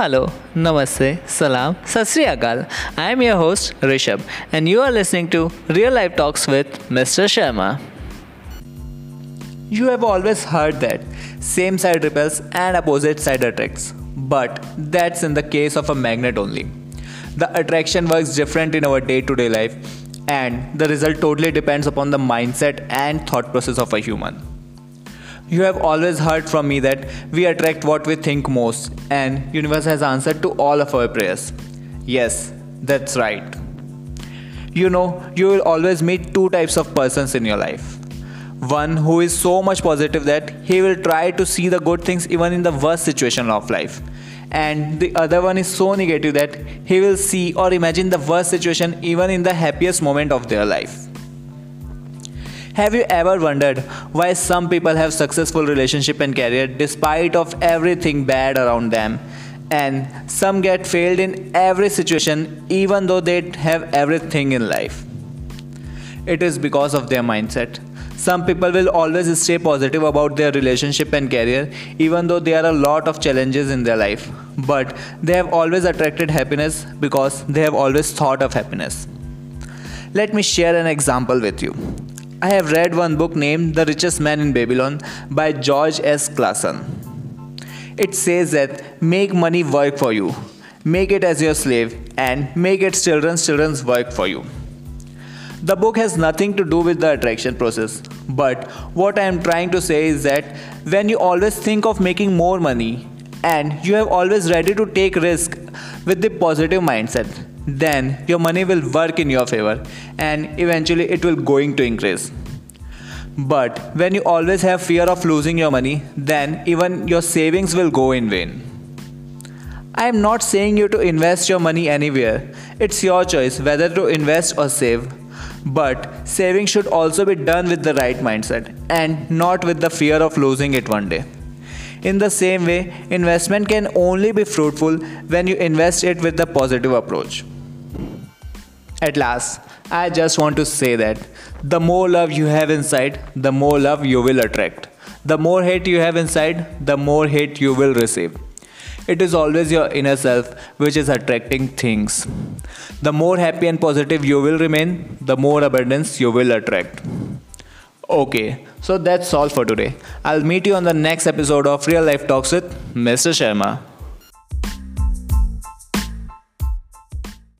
Hello, Namaste, Salam, Sat Sri Akal. I am your host Rishabh, and you are listening to Real Life Talks with Mr. Sharma. You have always heard that same side repels and opposite side attracts, but that's in the case of a magnet only. The attraction works different in our day to day life, and the result totally depends upon the mindset and thought process of a human. You have always heard from me that we attract what we think most and universe has answered to all of our prayers. Yes, that's right. You know, you will always meet two types of persons in your life. One who is so much positive that he will try to see the good things even in the worst situation of life. And the other one is so negative that he will see or imagine the worst situation even in the happiest moment of their life. Have you ever wondered why some people have successful relationship and career despite of everything bad around them and some get failed in every situation even though they have everything in life? It is because of their mindset. Some people will always stay positive about their relationship and career even though there are a lot of challenges in their life. But they have always attracted happiness because they have always thought of happiness. Let me share an example with you. I have read one book named The Richest Man in Babylon by George S. Clason. It says that make money work for you, make it as your slave, and make its children's children's work for you. The book has nothing to do with the attraction process, but what I am trying to say is that when you always think of making more money and you have always ready to take risk with the positive mindset, then your money will work in your favor and eventually it will going to increase. But when you always have fear of losing your money then even your savings will go in vain. I am not saying you to invest your money anywhere. It's your choice whether to invest or save. But saving should also be done with the right mindset and not with the fear of losing it one day in the same way, investment can only be fruitful when you invest it with the positive approach. At last, I just want to say that the more love you have inside, the more love you will attract. The more hate you have inside, the more hate you will receive. It is always your inner self which is attracting things. The more happy and positive you will remain, the more abundance you will attract. Okay, so that's all for today. I'll meet you on the next episode of Real Life Talks with Mr. Sharma.